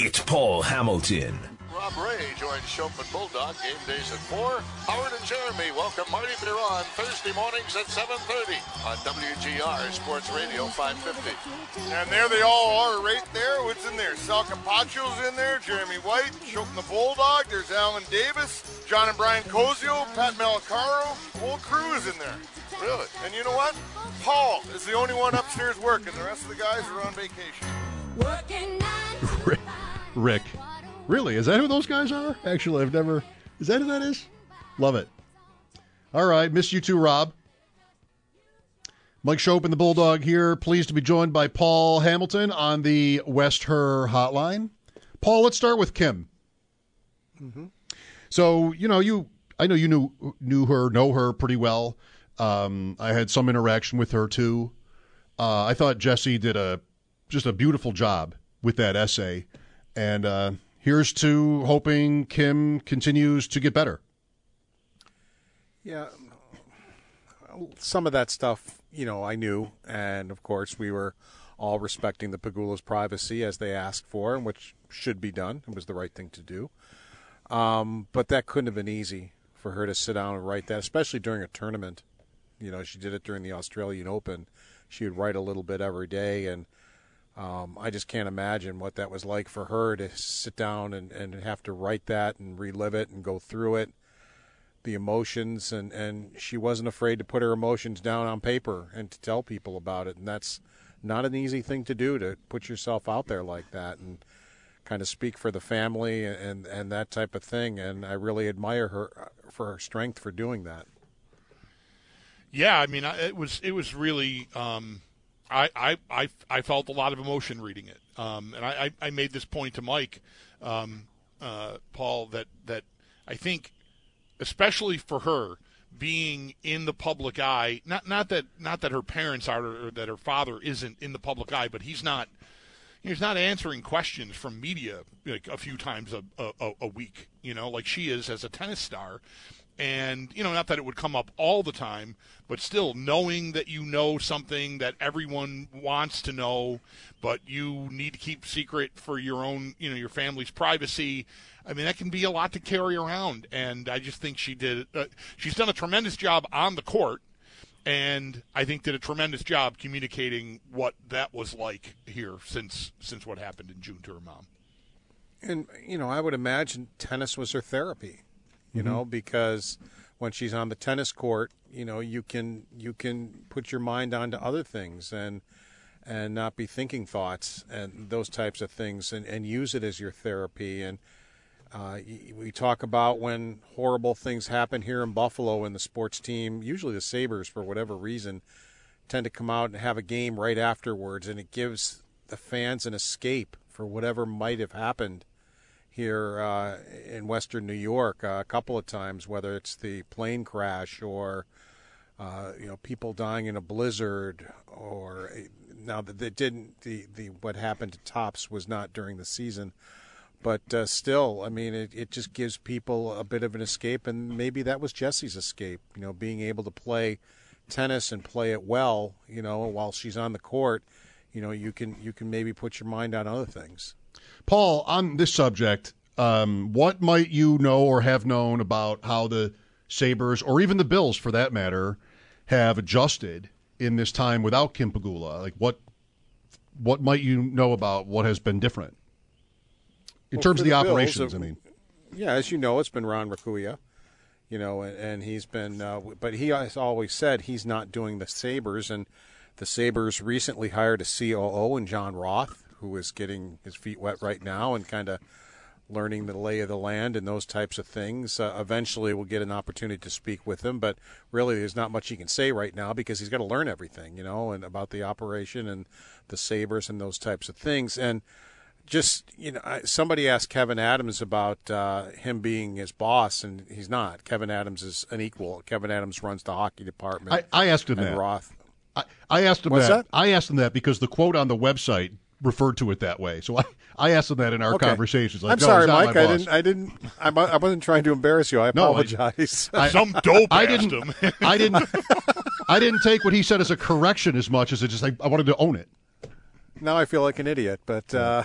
It's Paul Hamilton. Rob Ray joins Schopp and Bulldog game days at 4. Howard and Jeremy welcome Marty Biron Thursday mornings at 7.30 on WGR Sports Radio 550. And there they all are right there. What's in there? Sal Capaccio's in there, Jeremy White, Schopp and the Bulldog, there's Alan Davis, John and Brian Cozio, Pat Malacaro, whole crew is in there. Really? And you know what? Paul is the only one upstairs working. The rest of the guys are on vacation. Rick, Rick. Really? Is that who those guys are? Actually, I've never. Is that who that is? Love it. All right. Miss you too, Rob. Mike Schopp and the Bulldog here. Pleased to be joined by Paul Hamilton on the West Her hotline. Paul, let's start with Kim. Mm-hmm. So, you know, you I know you knew knew her, know her pretty well. Um, I had some interaction with her too. Uh, I thought Jesse did a just a beautiful job with that essay, and uh, here's to hoping Kim continues to get better. Yeah, some of that stuff, you know, I knew, and of course, we were all respecting the Pegula's privacy as they asked for, and which should be done. It was the right thing to do. Um, but that couldn't have been easy for her to sit down and write that, especially during a tournament. You know, she did it during the Australian Open. She would write a little bit every day, and um, I just can't imagine what that was like for her to sit down and, and have to write that and relive it and go through it, the emotions, and, and she wasn't afraid to put her emotions down on paper and to tell people about it. And that's not an easy thing to do to put yourself out there like that and kind of speak for the family and, and that type of thing. And I really admire her uh, for her strength for doing that. Yeah, I mean, it was it was really. Um, I, I, I, I felt a lot of emotion reading it, um, and I, I made this point to Mike, um, uh, Paul, that that I think, especially for her being in the public eye, not not that not that her parents are or that her father isn't in the public eye, but he's not he's not answering questions from media like a few times a, a, a week, you know, like she is as a tennis star and you know not that it would come up all the time but still knowing that you know something that everyone wants to know but you need to keep secret for your own you know your family's privacy i mean that can be a lot to carry around. And i just think she did uh, she's done a tremendous job on the court and i think did a tremendous job communicating what that was like here since since what happened in june to her mom. And you know i would imagine tennis was her therapy you mm-hmm. know, because when she's on the tennis court, you know, you can you can put your mind onto other things and and not be thinking thoughts and those types of things and, and use it as your therapy and uh, we talk about when horrible things happen here in Buffalo and the sports team, usually the Sabres for whatever reason, tend to come out and have a game right afterwards and it gives the fans an escape for whatever might have happened here uh, in Western New York uh, a couple of times, whether it's the plane crash or uh, you know people dying in a blizzard, or now that they didn't the, the what happened to Tops was not during the season, but uh, still, I mean, it, it just gives people a bit of an escape, and maybe that was Jesse's escape. You know, being able to play tennis and play it well, you know, while she's on the court, you know, you can you can maybe put your mind on other things. Paul, on this subject, um, what might you know or have known about how the Sabres, or even the Bills for that matter, have adjusted in this time without Kim Pegula? Like what what might you know about what has been different in well, terms of the, the operations? Bills, I mean, yeah, as you know, it's been Ron Raccuia, you know, and, and he's been, uh, but he has always said he's not doing the Sabres, and The Sabres recently hired a COO in John Roth, who is getting his feet wet right now and kind of learning the lay of the land and those types of things. Uh, eventually, we'll get an opportunity to speak with him, but really, there's not much he can say right now because he's got to learn everything, you know, and about the operation and the Sabres and those types of things. And just you know, somebody asked Kevyn Adams about uh, him being his boss, and he's not. Kevyn Adams is an equal. Kevyn Adams runs the hockey department. I, I asked him that. Roth. I, I asked him that. that? I asked him that because the quote on the website referred to it that way. So I, I asked him that in our Okay. conversations. Like, I'm no, sorry, not Mike. I didn't. I didn't. I, I wasn't trying to embarrass you. I No, I- apologize. I- Some dope I didn't. him. I didn't. I didn't take what he said as a correction as much as it just. I, I wanted to own it. now I feel like an idiot. But uh,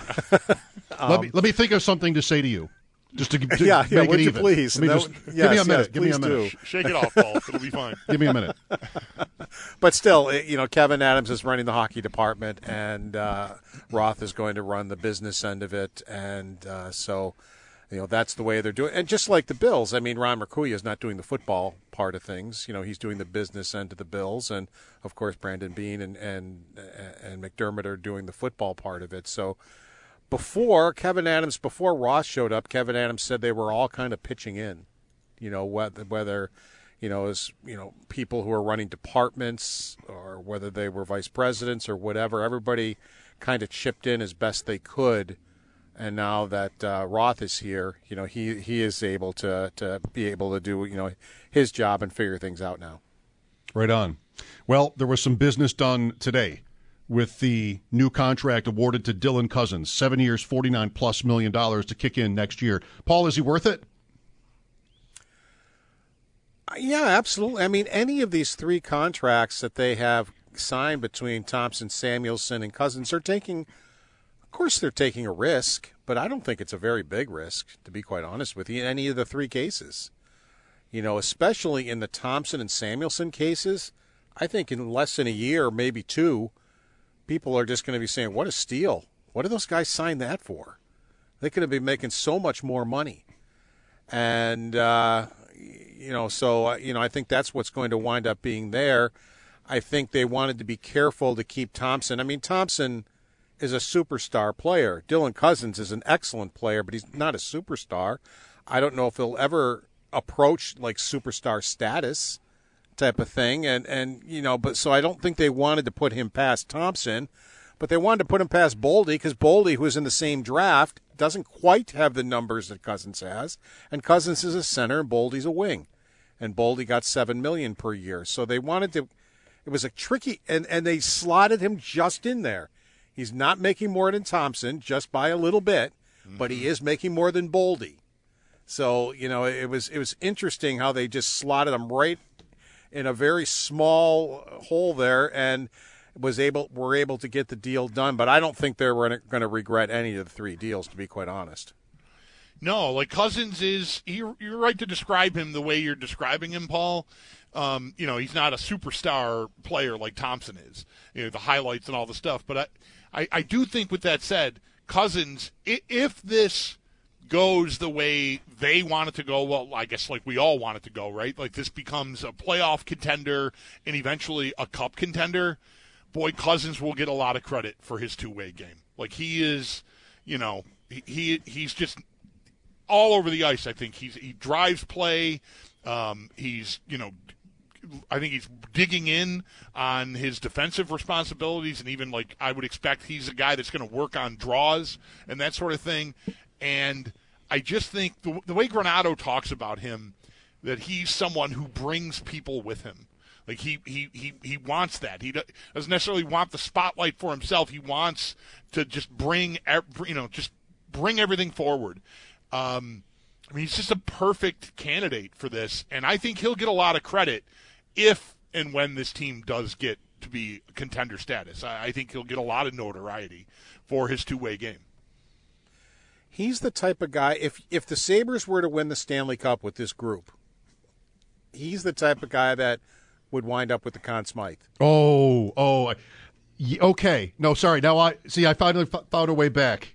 let me let me think of something to say to you, just to, to yeah, yeah. make Would it you even. please? Me That just, would- give me a minute. yes, give me a please minute. do. Shake it off, Paul. It'll be fine. Give me a minute. but still, eh, you know, Kevyn Adams is running the hockey department, and uh, Roth is going to run the business end of it, and uh, so. You know that's the way they're doing, and just like the Bills, I mean, Ron Raccuia is not doing the football part of things. You know, he's doing the business end of the Bills, and of course, Brandon Bean and and and McDermott are doing the football part of it. So, before Kevyn Adams, before Roth showed up, Kevyn Adams said they were all kind of pitching in. You know, whether whether you know as you know people who are running departments or whether they were vice presidents or whatever, everybody kind of chipped in as best they could. And now that uh, Roth is here, you know he he is able to to be able to do you know his job and figure things out now. Right on. Well, there was some business done today with the new contract awarded to Dylan Cozens, seven years, forty-nine plus million dollars to kick in next year. Paul, is he worth it? Uh, yeah, absolutely. I mean, any of these three contracts that they have signed between Thompson, Samuelsson, and Cozens are taking. Of course, they're taking a risk, but I don't think it's a very big risk, to be quite honest with you, in any of the three cases. You know, especially in the Thompson and Samuelsson cases, I think in less than a year, maybe two, people are just going to be saying, "What a steal! What did those guys sign that for? They could have been making so much more money." And uh, you know, so uh, you know, I think that's what's going to wind up being there. I think they wanted to be careful to keep Thompson. I mean, Thompson is a superstar player. Dylan Cozens is an excellent player, but he's not a superstar. I don't know if he'll ever approach like superstar status type of thing. And and you know but so I don't think they wanted to put him past Thompson but they wanted to put him past Boldy because Boldy who was in the same draft doesn't quite have the numbers that Cozens has. And Cozens is a center and Boldy's a wing. And Boldy got 7 million per year. So they wanted to it was a tricky and and they slotted him just in there. He's not making more than Thompson just by a little bit but he mm-hmm. is making more than Boldy. So you know, it was it was interesting how they just slotted him right in a very small hole there, and was able were able to get the deal done. But I don't think they're going to regret any of the three deals, to be quite honest. No, like Cozens is. You're, you're right to describe him the way you're describing him, Paul. Um, you know, he's not a superstar player like Thompson is. You know, the highlights and all the stuff. But I, I, I do think, with that said, Cozens, if this goes the way they want it to go, well, I guess like we all want it to go, right? Like this becomes a playoff contender and eventually a cup contender. Boy, Cozens will get a lot of credit for his two-way game. Like he is, you know, he, he he's just all over the ice. I think he's he drives play. Um, he's you know, I think he's digging in on his defensive responsibilities, and even like I would expect he's a guy that's going to work on draws and that sort of thing. And I just think the, the way Granato talks about him, that he's someone who brings people with him. Like he he he he wants that. He doesn't necessarily want the spotlight for himself. He wants to just bring you know just bring everything forward. Um, I mean, he's just a perfect candidate for this, and I think he'll get a lot of credit if and when this team does get to be contender status. I, I think he'll get a lot of notoriety for his two-way game. He's the type of guy. If if the Sabres were to win the Stanley Cup with this group, he's the type of guy that would wind up with the Conn Smythe. Oh, oh, okay. No, sorry. Now I see. I finally found a way back.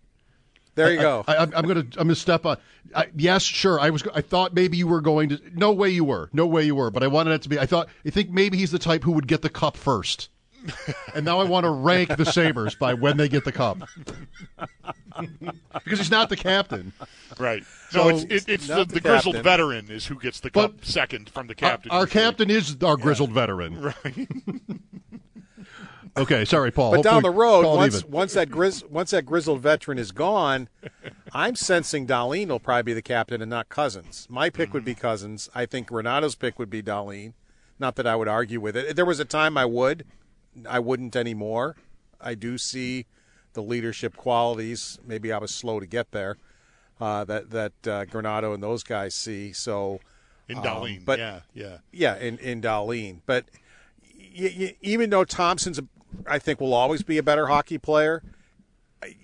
There you I- go. I, am I'm gonna I'm gonna step on. I, yes, sure. I was. I thought maybe you were going to. No way you were. No way you were. But I wanted it to be. I thought. I think maybe he's the type who would get the cup first. And now I want to rank the Sabres by when they get the cup. because he's not the captain. Right. So- no, it's, it, it's the, the, the grizzled veteran is who gets the cup But- second from the captain. our usually. captain is our grizzled veteran. Right. Okay, sorry, Paul. But down the road, once once that grizz, once that grizzled veteran is gone, I'm sensing Dahlin will probably be the captain and not Cozens. My pick would be Mm-hmm. Cozens. I think Granato's pick would be Dahlin. Not that I would argue with it. There was a time I would, I wouldn't anymore. I do see the leadership qualities. Maybe I was slow to get there. Uh, that that uh, Granato and those guys see. So In Um, but- yeah, yeah. yeah, in in Dahlin. But y- y- even though Thompson's, a, I think, will always be a better hockey player. I,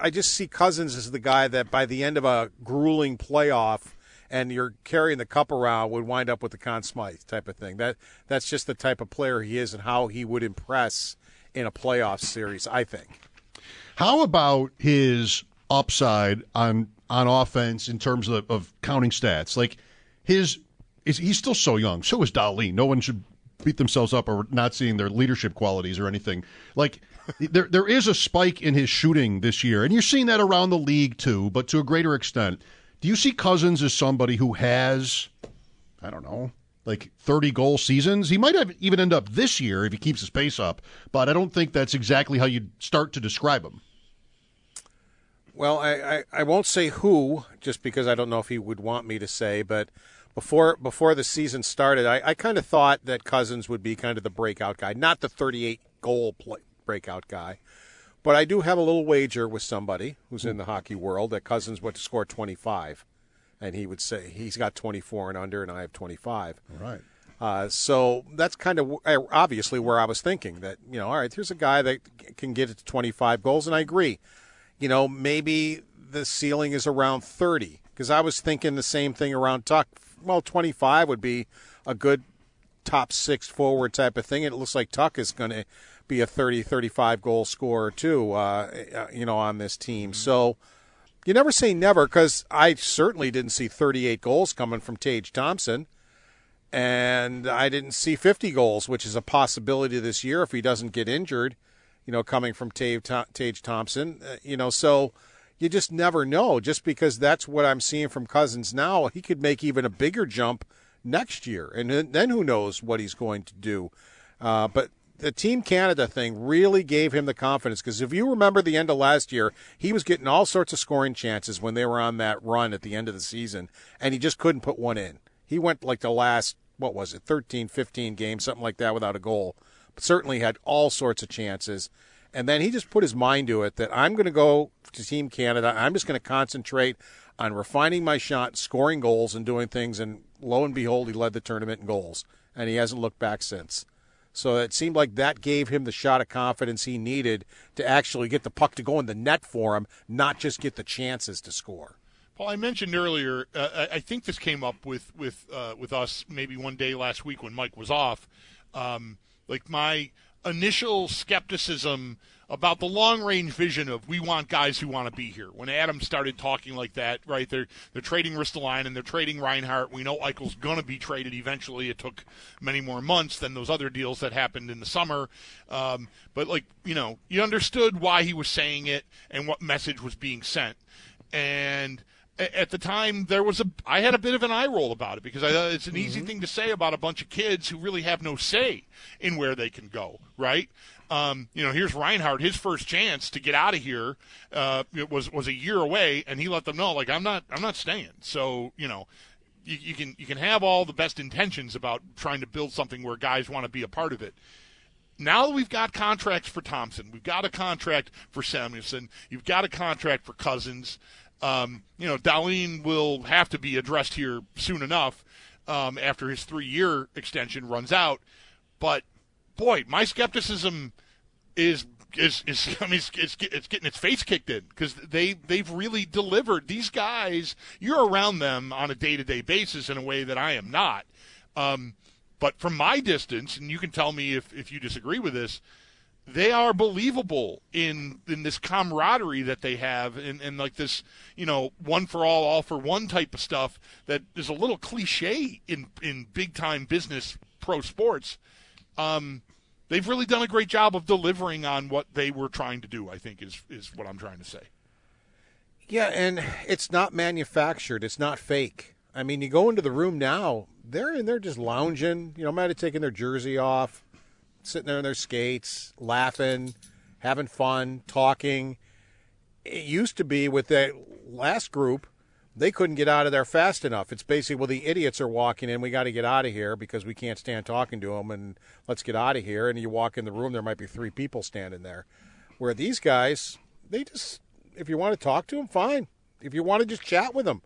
I just see Cozens as the guy that by the end of a grueling playoff, and you're carrying the cup around, would wind up with the Conn Smythe type of thing. That that's just the type of player he is, and how he would impress in a playoff series. I think. How about his upside on on offense in terms of, of counting stats? Like his is he's still so young. So is Dahlin. No one should beat themselves up or not seeing their leadership qualities or anything. Like there there is a spike in his shooting this year, and you're seeing that around the league too, but to a greater extent. Do you see Cozens as somebody who has I don't know, like 30 goal seasons. He might have even end up this year if he keeps his pace up, but I don't think that's exactly how you'd start to describe him. Well, I, I, I won't say who, just because I don't know if he would want me to say, but before before the season started, I, I kind of thought that Cozens would be kind of the breakout guy, not the 38 goal play, breakout guy. But I do have a little wager with somebody who's in the hockey world that Cozens would score 25, and he would say he's got 24 and under, and I have 25. All right. Uh, so that's kind of obviously where I was thinking that you know, all right, here's a guy that can get it to 25 goals, and I agree. You know, maybe the ceiling is around 30 because I was thinking the same thing around Tuch. Well, 25 would be a good top six forward type of thing. It looks like Tuch is going to be a 30, 35 goal scorer too. Uh, uh, you know, on this team, so. You never say never because I certainly didn't see 38 goals coming from Tage Thompson and I didn't see 50 goals, which is a possibility this year if he doesn't get injured. You know, coming from Tage, Tage Thompson. Uh, you know, so you just never know. Just because that's what I'm seeing from Cozens now, he could make even a bigger jump next year, and then- then who knows what he's going to do. Uh, but the Team Canada thing really gave him the confidence because if you remember the end of last year, he was getting all sorts of scoring chances when they were on that run at the end of the season, and he just couldn't put one in. He went like the last, what was it, 13, 15 games, something like that, without a goal. But certainly had all sorts of chances. And then he just put his mind to it that I'm going to go to Team Canada. I'm just going to concentrate on refining my shot, scoring goals, and doing things. And lo and behold, he led the tournament in goals. And he hasn't looked back since. So it seemed like that gave him the shot of confidence he needed to actually get the puck to go in the net for him, not just get the chances to score. Paul, I mentioned earlier. Uh, I think this came up with with uh, with us maybe one day last week when Mike was off. Um, like my initial skepticism about the long range vision of we want guys who want to be here. When Adam started talking like that, right? They're they're trading Ristolainen and they're trading Reinhart. We know Eichel's going to be traded eventually. It took many more months than those other deals that happened in the summer. Um, but like you know, you understood why he was saying it and what message was being sent. And at the time there was a I had a bit of an eye roll about it because I thought it's an easy thing to say about a bunch of kids who really have no say in where they can go, right? Um, you know, here's Reinhart. His first chance to get out of here uh, it was was a year away, and he let them know like I'm not I'm not staying. So you know, you, you can you can have all the best intentions about trying to build something where guys want to be a part of it now that we've got contracts for Thompson, we've got a contract for Samuelsson, you've got a contract for Cozens. Um, you know, Dahlin will have to be addressed here soon enough um, after his three-year extension runs out. But boy, my skepticism is is is I mean it's, it's, it's getting its face kicked in because they they've really delivered. These guys, you're around them on a day-to-day basis in a way that I am not. Um, but from my distance, and you can tell me if, if you disagree with this, they are believable in in this camaraderie that they have and, and like this, you know, one for all, all for one type of stuff that is a little cliche in in big time business pro sports. Um, they've really done a great job of delivering on what they were trying to do. I think is is what I'm trying to say. Yeah, and it's not manufactured. It's not fake. I mean, you go into the room now, they're in there just lounging. You know, might have taken their jersey off, sitting there in their skates, laughing, having fun, talking. It used to be with that last group, they couldn't get out of there fast enough. It's basically, well, the idiots are walking in. We got to get out of here because we can't stand talking to them, and let's get out of here. And you walk in the room, there might be three people standing there. Where these guys, they just, if you want to talk to them, fine. If you want to just chat with them,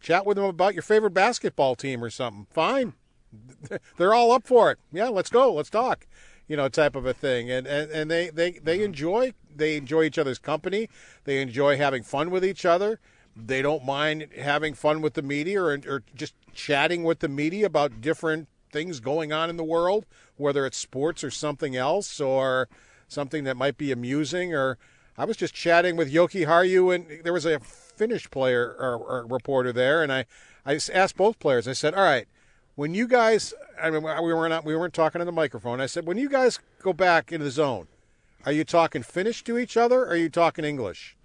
chat with them about your favorite basketball team or something, fine. They're all up for it. Yeah, let's go. Let's talk. You know, type of a thing. And and, and they, they, they mm-hmm. enjoy they enjoy each other's company. They enjoy having fun with each other. They don't mind having fun with the media or, or just chatting with the media about different things going on in the world, whether it's sports or something else or something that might be amusing. Or I was just chatting with Jokiharju, and there was a Finnish player or, or reporter there, and I, I asked both players. I said, "All right, when you guys, I mean, we weren't we weren't talking on the microphone. I said, when you guys go back into the zone, are you talking Finnish to each other, or are you talking English?"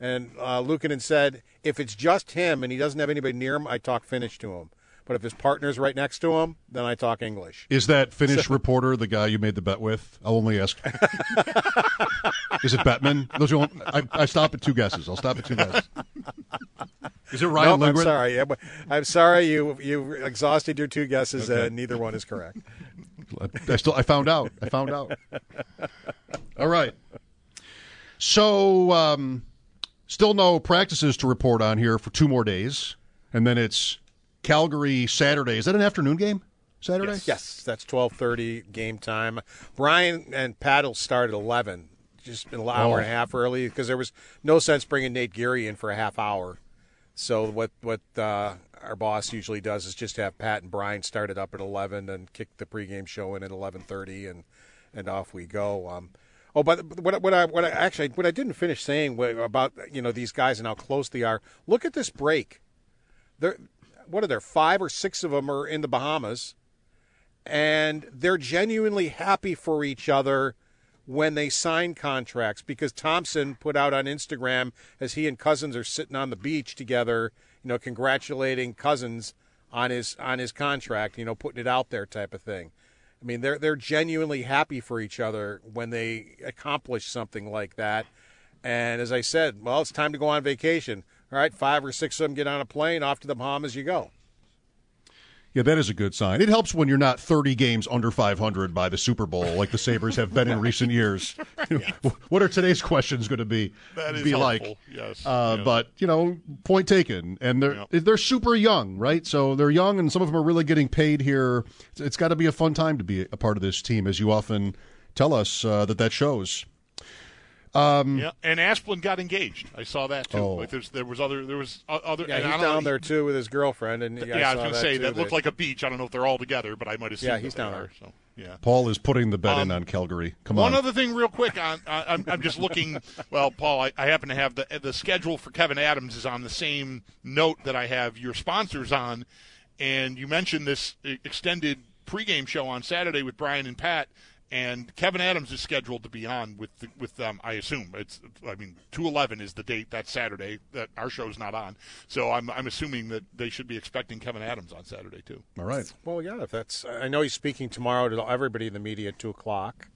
And uh, Luukkonen said, if it's just him and he doesn't have anybody near him, I talk Finnish to him. But if his partner's right next to him, then I talk English. Is that Finnish so, reporter the guy you made the bet with? I'll only ask. Is it Batman? Those are I, I, stop at two guesses. I'll stop at two guesses. Is it Ryan nope, Lindgren? I'm sorry. I'm, I'm, sorry you you exhausted your two guesses. Okay. Uh, neither one is correct. I still I found out. I found out. All right. So um, Still no practices to report on here for two more days, and then it's Calgary Saturday. Is that an afternoon game? Saturday? Yes, yes that's twelve thirty game time. Brian and Pat will start at eleven, just an hour oh. and a half early because there was no sense bringing Nate Geary in for a half hour. So what what uh, our boss usually does is just have Pat and Brian start it up at eleven and kick the pregame show in at eleven thirty, and and off we go. Um, Oh, but what, what I what I actually what I didn't finish saying about you know these guys and how close they are. Look at this break. There, what are there? Five or six of them are in the Bahamas, and they're genuinely happy for each other when they sign contracts because Thompson put out on Instagram as he and Cozens are sitting on the beach together, you know, congratulating Cozens on his on his contract, you know, putting it out there type of thing. I mean, they're they're genuinely happy for each other when they accomplish something like that. And as I said, well, it's time to go on vacation. All right, five or six of them get on a plane, off to the Bahamas you go. Yeah, that is a good sign. It helps when you're not 30 games under 500 by the Super Bowl like the Sabres have been in recent years. what are today's questions going to be be like? Yes, uh, yes. But, you know, point taken. And they're, yep. they're super young, right? So they're young, and some of them are really getting paid here. it's got to be a fun time to be a part of this team, as you often tell us uh, that that shows. Um, yeah, and Asplund got engaged. I saw that too. Oh. Like there was other, there was other. Yeah, he's down know, there too with his girlfriend. And yeah, I, I was going to say that looked like a beach. I don't know if they're all together, but I might have seen. Yeah, he's down there. So yeah. Paul is putting the bet um, in on Calgary. Come one on. One other thing, real quick. On, I'm, I'm just looking. well, Paul, I, I happen to have the the schedule for Kevyn Adams is on the same note that I have your sponsors on, and you mentioned this extended pregame show on Saturday with Brian and Pat and Kevyn Adams is scheduled to be on with the, with them. I assume it's. I mean, two eleven is the date. That Saturday that our show's not on. So I'm I'm assuming that they should be expecting Kevyn Adams on Saturday too. All right. Well, yeah. If that's, I know he's speaking tomorrow to everybody in the media at two o'clock,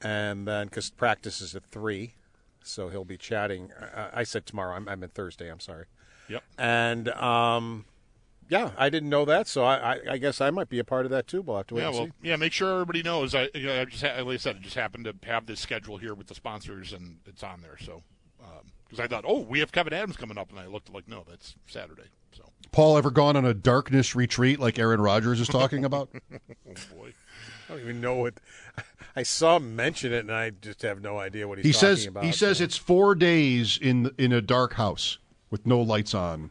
and then because practice is at three, so he'll be chatting. I, I said tomorrow. I'm, I'm in Thursday. I'm sorry. Yep. And um, yeah, I didn't know that, so I, I, I, guess I might be a part of that too. We'll have to wait yeah, well, see. Yeah, make sure everybody knows. I, you know, I just like I said, I just happened to have this schedule here with the sponsors, and it's on there. So, because um, I thought, oh, we have Kevyn Adams coming up, and I looked like, no, that's Saturday. So, Paul, ever gone on a darkness retreat like Aaron Rodgers is talking about? oh boy, I don't even know what. I saw him mention it, and I just have no idea what he's he talking says, about. He says so. it's four days in in a dark house with no lights on,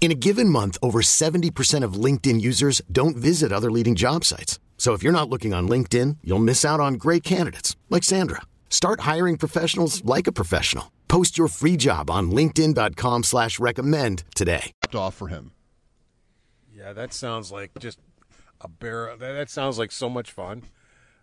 In a given month, over 70% of LinkedIn users don't visit other leading job sites. So if you're not looking on LinkedIn, you'll miss out on great candidates like Sandra. Start hiring professionals like a professional. Post your free job on LinkedIn.com slash recommend today. Off for him. Yeah, that sounds like just a bear. That, that sounds like so much fun.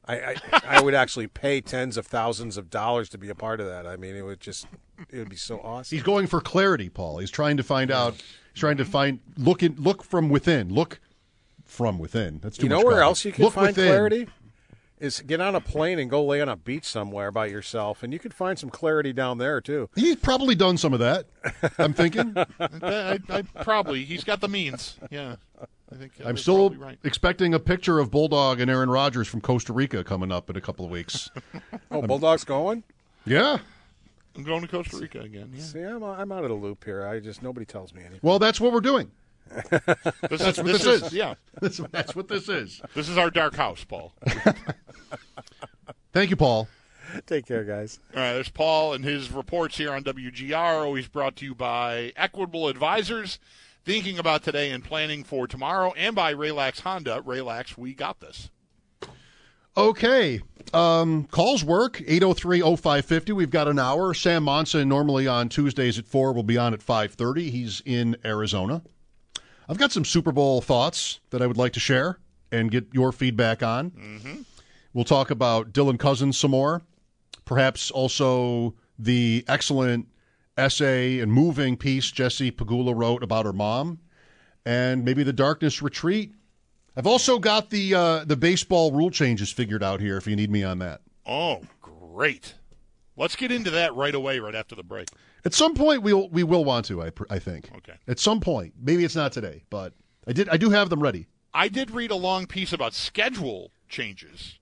I, I I would actually pay tens of thousands of dollars to be a part of that. I mean, it would just it would be so awesome. He's going for clarity, Paul. He's trying to find out. He's trying to find look in, look from within. Look from within. That's too you know much where coffee. else you can look find within. clarity? Is get on a plane and go lay on a beach somewhere by yourself, and you could find some clarity down there too. He's probably done some of that. I'm thinking. I, I, probably he's got the means. Yeah, I think uh, I'm still right. expecting a picture of Bulldog and Aaron Rodgers from Costa Rica coming up in a couple of weeks. Oh, Bulldog's going. yeah. I'm going to Costa Rica again. Yeah, See, I'm I'm out of the loop here. I just nobody tells me anything. Well, that's what we're doing. this That's is, what this this is is. yeah. That's, that's what this is. This is our dark house, Paul. Thank you, Paul. Take care, guys. All right, there's Paul and his reports here on WGR, always brought to you by Equitable Advisors, thinking about today and planning for tomorrow, and by Relax Honda. Relax, we got this. Okay. Um, calls work, 803-0550. We've got an hour. Sam Monson, normally on Tuesdays at 4, will be on at 5.30. He's in Arizona. I've got some Super Bowl thoughts that I would like to share and get your feedback on. Mm-hmm. We'll talk about Dylan Cozens some more. Perhaps also the excellent essay and moving piece Jesse Pegula wrote about her mom. And maybe the Darkness Retreat. I've also got the uh, the baseball rule changes figured out here if you need me on that. Oh, great. Let's get into that right away, right after the break. At some point we'll we will want to, I I think. Okay. At some point. Maybe it's not today, but I did I do have them ready. I did read a long piece about schedule changes.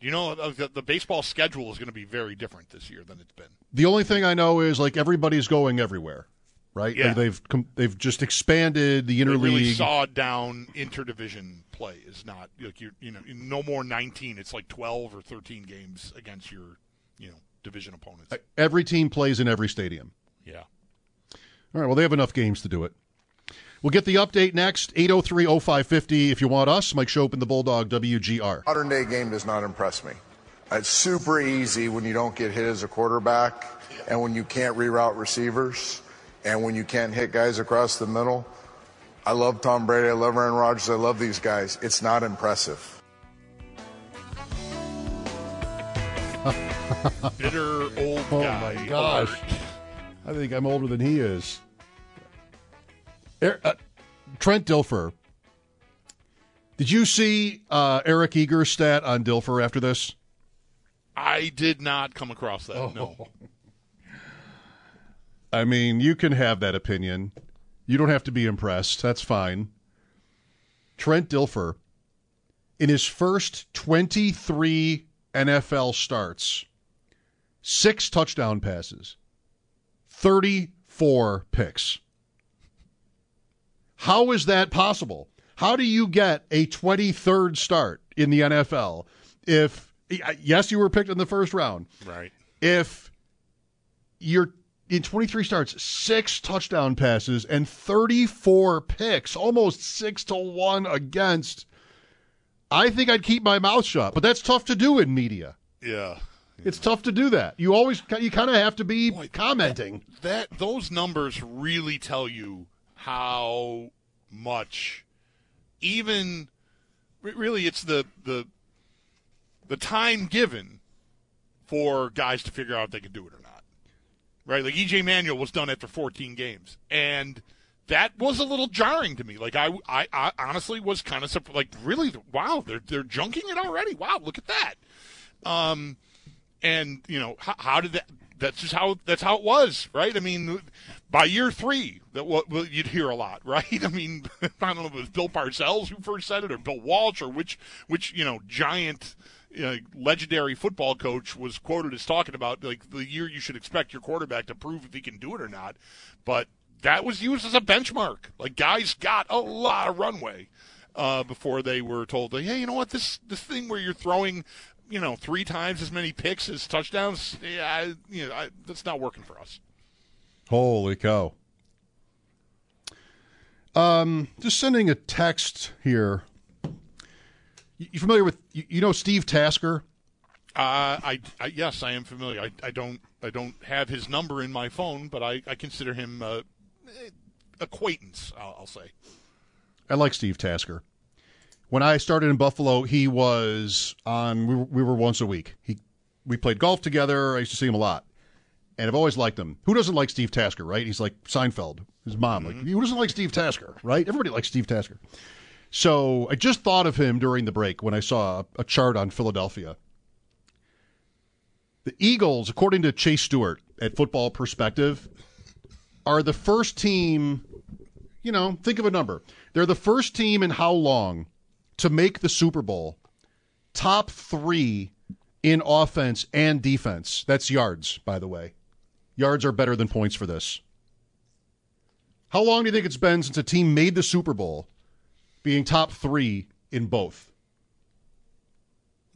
Do you know, uh, the, the baseball schedule is going to be very different this year than it's been. The only thing I know is like everybody's going everywhere, right? Yeah. They've com- they've just expanded the They interleague. really sawed down interdivision play. Is not like you you know no more nineteen. It's like twelve or thirteen games against your you know division opponents. Every team plays in every stadium. Yeah. All right, well, they have enough games to do it. We'll get the update next, 803 0550. If you want us, Mike Schopp and the Bulldog, WGR. Modern day game does not impress me. It's super easy when you don't get hit as a quarterback and when you can't reroute receivers and when you can't hit guys across the middle. I love Tom Brady. I love Aaron Rodgers. I love these guys. It's not impressive. Bitter old Oh, guy. my gosh. alert. I think I'm older than he is. Er- uh, Trent Dilfer. Did you see uh, Eric Eager's stat on Dilfer after this? I did not come across that. No. I mean, you can have that opinion. You don't have to be impressed. That's fine. Trent Dilfer, in his first 23 NFL starts, six touchdown passes, 34 picks. How is that possible? How do you get a 23rd start in the NFL if, yes, you were picked in the first round? Right. If you're in 23 starts, six touchdown passes and 34 picks, almost six to one against. I think I'd keep my mouth shut, but that's tough to do in media. Yeah. It's tough to do that. You always, you kind of have to be Boy, commenting. That, that those numbers really tell you how much even really it's the the the time given for guys to figure out if they can do it or not. Right? Like EJ Manuel was done after 14 games and that was a little jarring to me. Like I, I, I honestly was kind of like, really, wow, they're they're junking it already. Wow, look at that. Um, and you know, how, how did that? that's just how that's how it was, right? I mean, by year three, that what well, you'd hear a lot, right? I mean, I don't know if it was Bill Parcells who first said it, or Bill Walsh, or which which you know giant. Know, legendary football coach was quoted as talking about like the year you should expect your quarterback to prove if he can do it or not. But that was used as a benchmark. Like guys got a lot of runway uh, before they were told, hey, you know what, this this thing where you're throwing you know, three times as many picks as touchdowns, yeah, you know, I, that's not working for us. Holy cow. Um, just sending a text here. You familiar with you know Steve Tasker? Uh, I, I, yes, I am familiar. I, I don't I don't have his number in my phone, but I, I consider him uh, acquaintance. I'll, I'll say. I like Steve Tasker when I started in Buffalo, he was on. We were, we were once a week. He we played golf together. I used to see him a lot, and I've always liked him. Who doesn't like Steve Tasker, right? He's like Seinfeld, his mom. Mm-hmm. Like who doesn't like Steve Tasker, right? Everybody likes Steve Tasker. So I just thought of him during the break when I saw a chart on Philadelphia. The Eagles, according to Chase Stuart at Football Perspective, are the first team. You know, think of a number. They're the first team in how long to make the Super Bowl top three in offense and defense. That's yards, by the way. Yards are better than points for this. How long do you think it's been since a team made the Super Bowl being top three in both?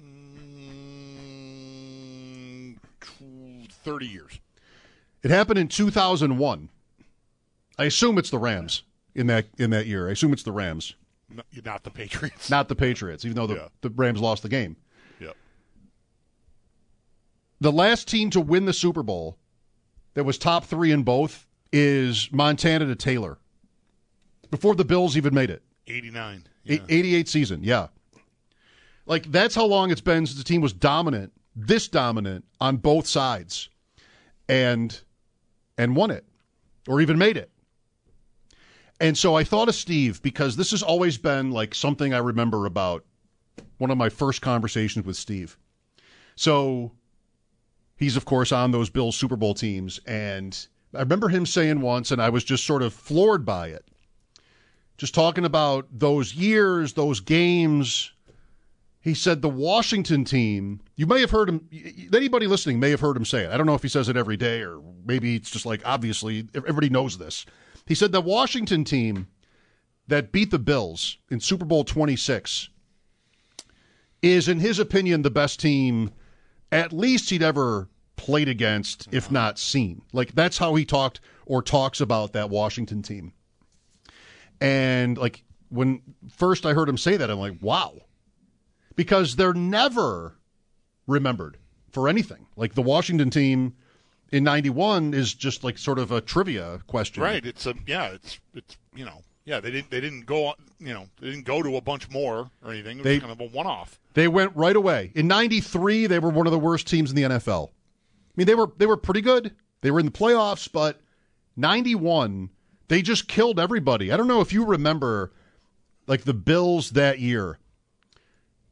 Mm, 30 years. It happened in 2001. I assume it's the Rams in that in that year. I assume it's the Rams not the Patriots. Not the Patriots, even though the, yeah. the Rams lost the game. Yep. The last team to win the Super Bowl that was top three in both is Montana to Taylor. Before the Bills even made it. 89. Yeah. 88 season, yeah. Like, that's how long it's been since the team was dominant, this dominant on both sides, and and won it, or even made it. And so I thought of Steve because this has always been like something I remember about one of my first conversations with Steve. So he's, of course, on those Bills Super Bowl teams. And I remember him saying once, and I was just sort of floored by it, just talking about those years, those games. He said the Washington team, you may have heard him, anybody listening may have heard him say it. I don't know if he says it every day or maybe it's just like, obviously, everybody knows this. He said the Washington team that beat the Bills in Super Bowl 26 is, in his opinion, the best team at least he'd ever played against, if not seen. Like, that's how he talked or talks about that Washington team. And, like, when first I heard him say that, I'm like, wow. Because they're never remembered for anything. Like, the Washington team in 91 is just like sort of a trivia question. Right. It's a yeah, it's it's you know, yeah, they didn't they didn't go On, you know, they didn't go to a bunch more or anything. It was they, kind of a one-off. They went right away. In 93, they were one of the worst teams in the NFL. I mean, they were they were pretty good. They were in the playoffs, but 91, they just killed everybody. I don't know if you remember like the Bills that year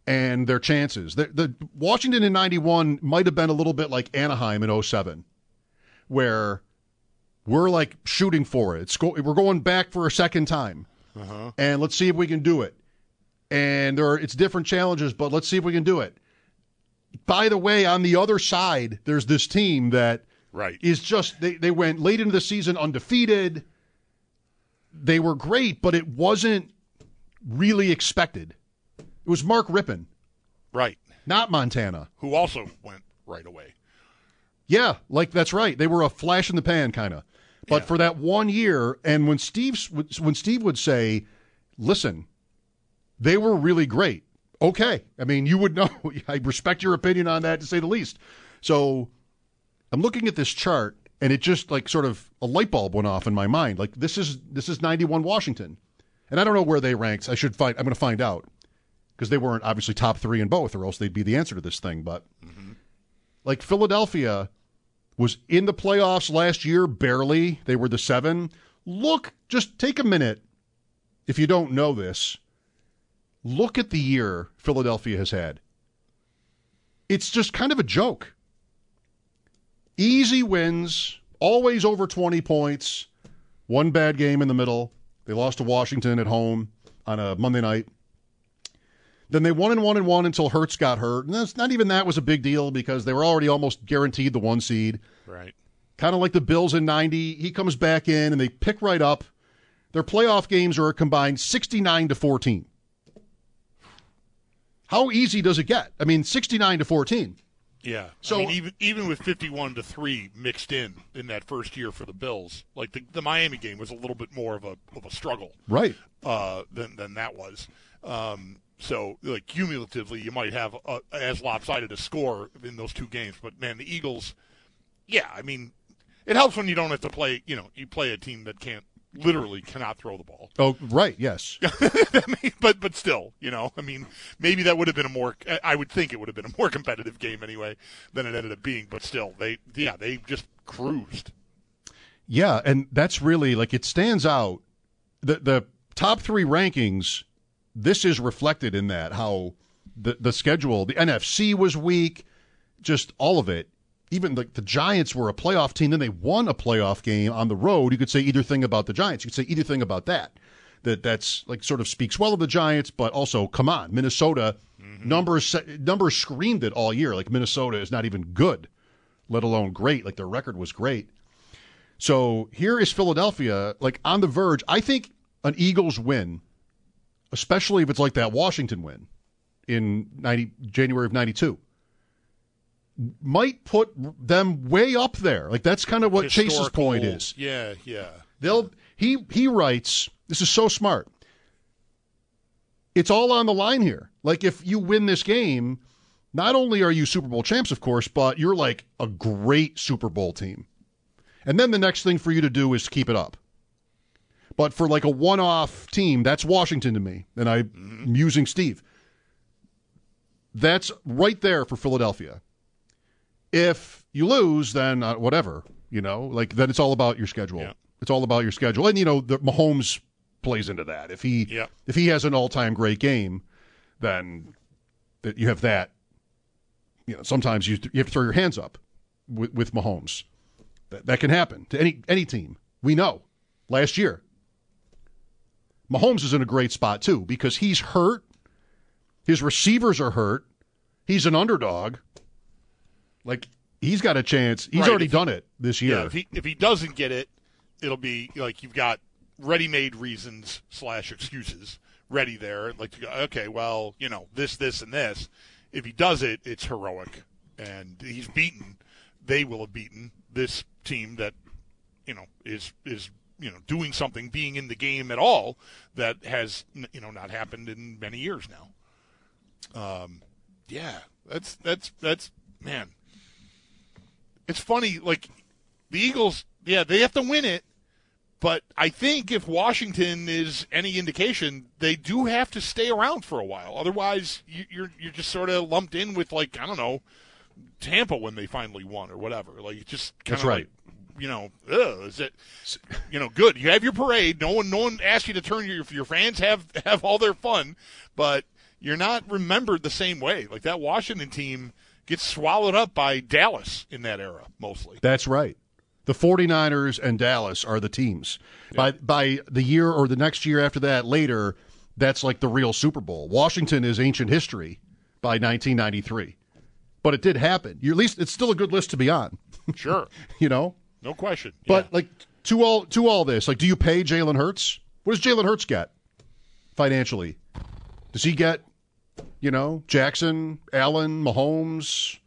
and their chances. The, the Washington in 91 might have been a little bit like Anaheim in 07 where we're like shooting for it. It's go- we're going back for a second time, uh-huh. and let's see if we can do it. And there are it's different challenges, but let's see if we can do it. By the way, on the other side, there's this team that right is just they, they went late into the season undefeated. They were great, but it wasn't really expected. It was Mark Rypien, Right. not Montana. Who also went right away. Yeah, like that's right. They were a flash in the pan kind of. But for that one year, and when Steve when Steve would say, "Listen, they were really great." Okay, I mean, you would know. I respect your opinion on that to say the least. So, I'm looking at this chart, and it just like sort of a light bulb went off in my mind. Like this is this is 91 Washington, and I don't know where they ranked. I should find. I'm going to find out because they weren't obviously top three in both, or else they'd be the answer to this thing. But like Philadelphia was in the playoffs last year, barely. They were the seven. Look, just take a minute. If you don't know this, look at the year Philadelphia has had. It's just kind of a joke. Easy wins, always over 20 points. One bad game in the middle. They lost to Washington at home on a Monday night. Then they won and won and won until Hurts got hurt. And that's not even that was a big deal because they were already almost guaranteed the one seed. Right. Kind of like the Bills in 90. He comes back in and they pick right up. Their playoff games are a combined 69 to 14. How easy does it get? I mean, 69 to 14. Yeah. So- I mean, even even with fifty-one to three mixed in in that first year for the Bills, like the, the Miami game was a little bit more of a of a struggle, Right. uh, than than that was. Um, so, like cumulatively, you might have a, as lopsided a score in those two games. But man, the Eagles, yeah, I mean, it helps when you don't have to play. You know, you play a team that can't literally cannot throw the ball. Oh, right. Yes. But but still, you know, I mean, maybe that would have been a more. I would think it would have been a more competitive game anyway than it ended up being. But still, they yeah, they just cruised. Yeah, and that's really like it stands out. The the top three rankings, this is reflected in that how the the schedule, the NFC was weak, just all of it. Even the, the Giants were a playoff team, then they won a playoff game on the road. You could say either thing about the Giants. You could say either thing about that. That that's like sort of speaks well of the Giants, but also come on, Minnesota mm-hmm. numbers numbers screamed it all year. Like Minnesota is not even good, let alone great. Like their record was great. So here is Philadelphia, like on the verge. I think an Eagles win, especially if it's like that Washington win in 90, January of 92, might put them way up there. Like that's kind of what Chase's point is. Yeah, yeah. They'll he he writes, this is so smart. It's all on the line here. Like if you win this game, not only are you Super Bowl champs, of course, but you're like a great Super Bowl team. And then the next thing for you to do is keep it up. But for like a one-off team, that's Washington to me. And I'm mm-hmm. using Steve. That's right there for Philadelphia. If you lose, then uh, whatever, you know, like then it's all about your schedule. Yeah. It's all about your schedule, and you know, the Mahomes plays into that. If he Yeah. if he has an all-time great game, then that you have that. You know, sometimes you you have to throw your hands up with, with Mahomes. That that can happen to any any team. We know. Last year, Mahomes is in a great spot too because he's hurt. His receivers are hurt. He's an underdog. Like he's got a chance. He's Right, already he- done it this year. Yeah, if he if he doesn't get it, it'll be like you've got ready-made reasons slash excuses ready there. Like, okay, well, you know, this, this, and this. If he does it, it's heroic, and he's beaten. They will have beaten this team that, you know, is is you know doing something, being in the game at all that has you know not happened in many years now. Um, yeah, that's that's that's man it's funny, like the Eagles, yeah, they have to win it, but I think if Washington is any indication, they do have to stay around for a while. Otherwise, you, you're you're just sort of lumped in with like I don't know, Tampa when they finally won or whatever. Like it's just kind That's of right. like, you know, ugh, is it, you know, good. You have your parade. No one, no one asked you to turn your your fans have have all their fun, but you're not remembered the same way. Like that Washington team gets swallowed up by Dallas in that era mostly. That's right. The 49ers and Dallas are the teams. By by the year or the next year after that later, that's like the real Super Bowl. Washington is ancient history by 1993. But it did happen. You at least it's still a good list to be on, Sure, you know? no question. But Yeah. like to all to all this, like do you pay Jalen Hurts? What does Jalen Hurts get financially? Does he get, you know, Jackson, Allen, Mahomes?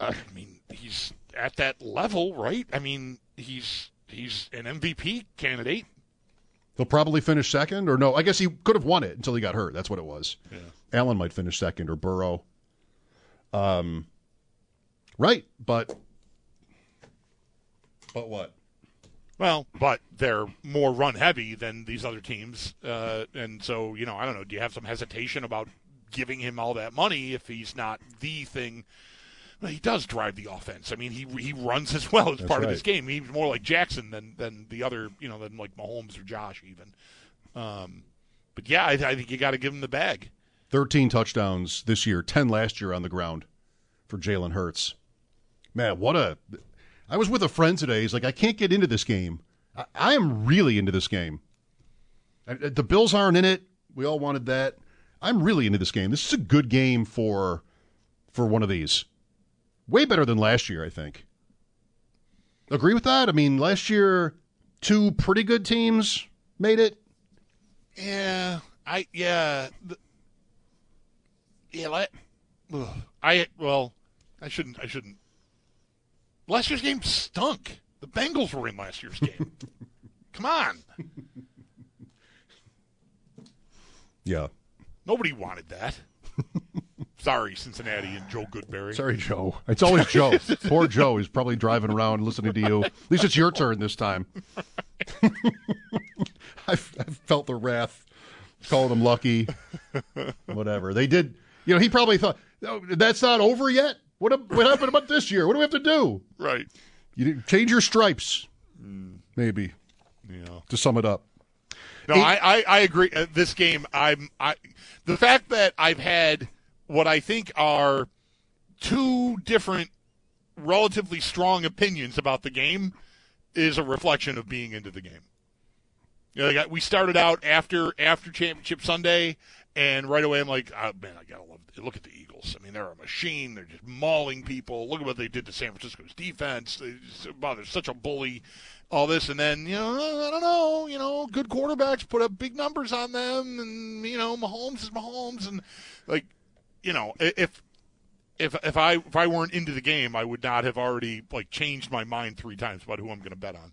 I mean, he's at that level, right? I mean, he's he's an MVP candidate. He'll probably finish second, or no? I guess he could have won it until he got hurt. That's what it was. Yeah. Allen might finish second, or Burrow. Um, right, but but what? Well, but they're more run heavy than these other teams, uh, and so you know, I don't know. Do you have some hesitation about giving him all that money if he's not the thing? He does drive the offense. I mean, he he runs as well as That's part of right. this game. He's more like Jackson than than the other, you know, than like Mahomes or Josh even. Um, but yeah, I, I think you got to give him the bag. 13 touchdowns this year, 10 last year on the ground for Jalen Hurts. Man, what a. I was with a friend today. He's like, I can't get into this game. I, I am really into this game. I- The Bills aren't in it. We all wanted that. I'm really into this game. This is a good game for for one of these. Way better than last year, I think. Agree with that? I mean, last year, two pretty good teams made it. Yeah, I yeah, the, yeah. Let, ugh, I well, I shouldn't. I shouldn't. Last year's game stunk. The Bengals were in last year's game. Come on, Yeah. Nobody wanted that. Sorry, Cincinnati and Joe Goodberry. Sorry, Joe. It's always Joe. Poor Joe is probably driving around listening to you. At least it's your turn this time. I've, I've felt the wrath. Called him lucky. Whatever. They did. You know, he probably thought, oh, that's not over yet? What, what happened about this year? What do we have to do? Right. You didn't- change your stripes. Hmm. Maybe. Yeah. To sum it up. No, I, I, I agree. Uh, this game, I'm I the fact that I've had what I think are two different, relatively strong opinions about the game is a reflection of being into the game. You know, I- we started out after after Championship Sunday, and right away I'm like, oh, man, I gotta love. Look at the Eagles. I mean, they're a machine. They're just mauling people. Look at what they did to San Francisco's defense. They just, wow, they're such a bully. All this, and then you know, I don't know. You know, good quarterbacks put up big numbers on them, and you know, Mahomes is Mahomes, and like, you know, if if if I if I weren't into the game, I would not have already like changed my mind three times about who I'm going to bet on.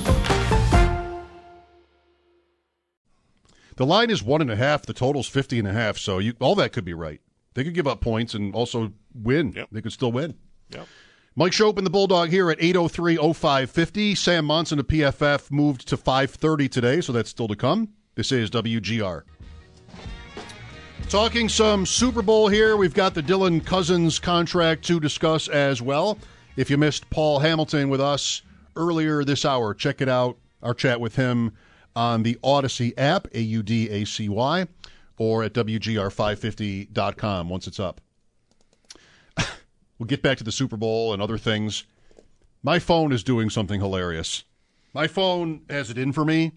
The line is one and a half. The total's 50 and a half. So you, all that could be right. They could give up points and also win. They could still win. Yep. Mike Schopp, the Bulldog, here at 803-0550. Sam Monson of PFF moved to 530 today, so that's still to come. This is WGR. Talking some Super Bowl here. We've got the Dylan Cozens contract to discuss as well. If you missed Paul Hamilton with us earlier this hour, check it out. Our chat with him on the Audacy app, A U D A C Y, or at WGR550.com once it's up. we'll get back to the Super Bowl and other things. My phone is doing something hilarious. My phone has it in for me.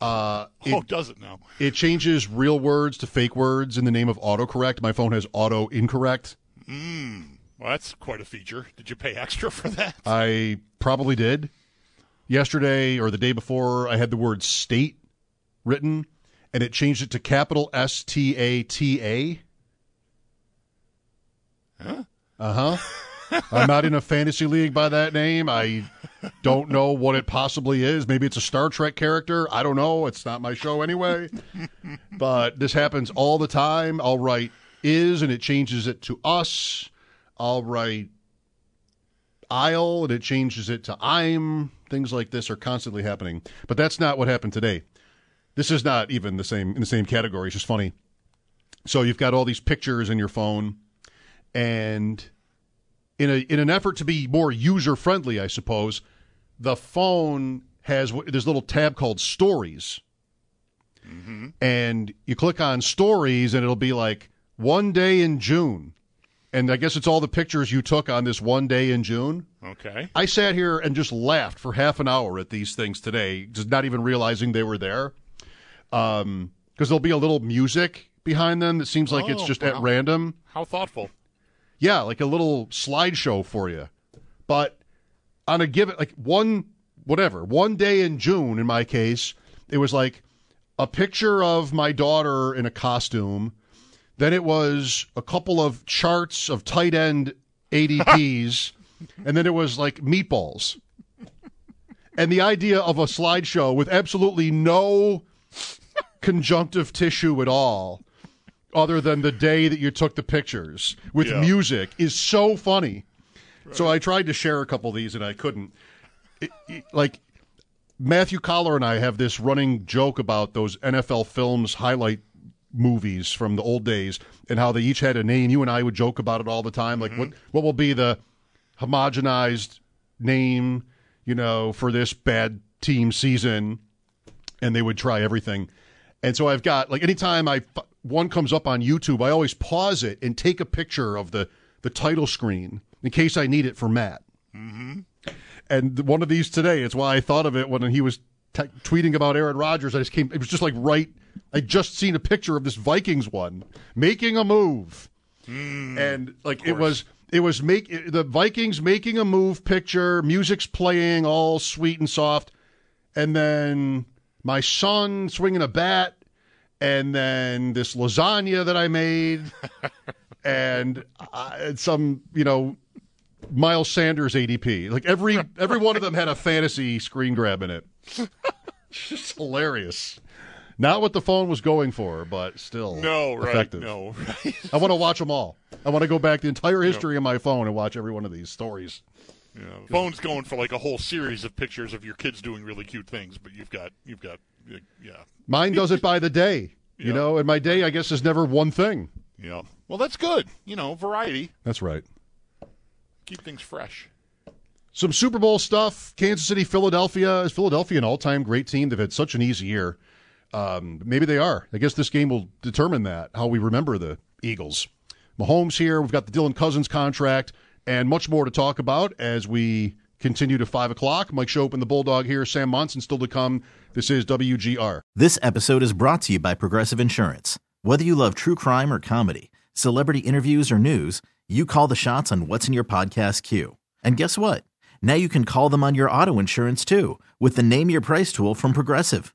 Uh, oh, does it now? It changes real words to fake words in the name of autocorrect. My phone has auto incorrect. Mm, well, that's quite a feature. Did you pay extra for that? I probably did. Yesterday or the day before, I had the word state written, and it changed it to capital S T A T A. Huh? Uh huh. I'm not in a fantasy league by that name. I don't know what it possibly is. Maybe it's a Star Trek character. I don't know. It's not my show anyway. but this happens all the time. I'll write is and it changes it to us. I'll write I'll and it changes it to I'm. Things like this are constantly happening. But that's not what happened today. This is not even the same in the same category. It's just funny. So you've got all these pictures in your phone and in a in an effort to be more user friendly, I suppose, the phone has this little tab called Stories, mm-hmm. and you click on stories, and it'll be like one day in June, and I guess it's all the pictures you took on this one day in June. Okay. I sat here and just laughed for half an hour at these things today, just not even realizing they were there. Um, because there'll be a little music behind them that seems like it's Oh, just at random. How thoughtful. Yeah, like a little slideshow for you. But on a given, like one, whatever, one day in June, in my case, it was like a picture of my daughter in a costume. Then it was a couple of charts of tight end ADPs. and then it was like meatballs. And the idea of a slideshow with absolutely no conjunctive tissue at all other than the day that you took the pictures with Yeah. music is so funny. So I tried to share a couple of these and I couldn't. It- it- like Matthew Coller and I have this running joke about those NFL films highlight movies from the old days and how they each had a name. You and I would joke about it all the time. Like what what will be the homogenized name, you know, for this bad team season? And they would try everything. And so I've got like anytime I one comes up on YouTube, I always pause it and take a picture of the the title screen in case I need it for Matt. Mm-hmm. And one of these today, it's why I thought of it when he was t- tweeting about Aaron Rodgers. I just came, it was just like right. I just seen a picture of this Vikings one making a move, and like it was, it was make the Vikings making a move picture. Music's playing, all sweet and soft, and then my son swinging a bat, and then this lasagna that I made, and uh, some you know Miles Sanders ADP. Like every every one of them had a fantasy screen grab in it. It's just hilarious. Not what the phone was going for, but still No, right. effective. No, right. I want to watch them all. I want to go back the entire history of my phone and watch every one of these stories. Yeah, phone's going for like a whole series of pictures of your kids doing really cute things, but you've got you've got yeah Mine does it by the day, you Yeah. know, and my day I guess is never one thing. yeah. Well, that's good. You know, variety. That's right. Keep things fresh. Some Super Bowl stuff. Kansas City, Philadelphia. Is Philadelphia an all-time great team? They've had such an easy year. Um, maybe they are. I guess this game will determine that how we remember the Eagles. Mahomes here. We've got the Dylan Cozens contract and much more to talk about as we continue to five o'clock. Mike Schopp and the Bulldog here. Sam Monson still to come. This is WGR. This episode is brought to you by Progressive Insurance. Whether you love true crime or comedy, celebrity interviews or news, you call the shots on what's in your podcast queue. And guess what? Now you can call them on your auto insurance too with the Name Your Price tool from Progressive.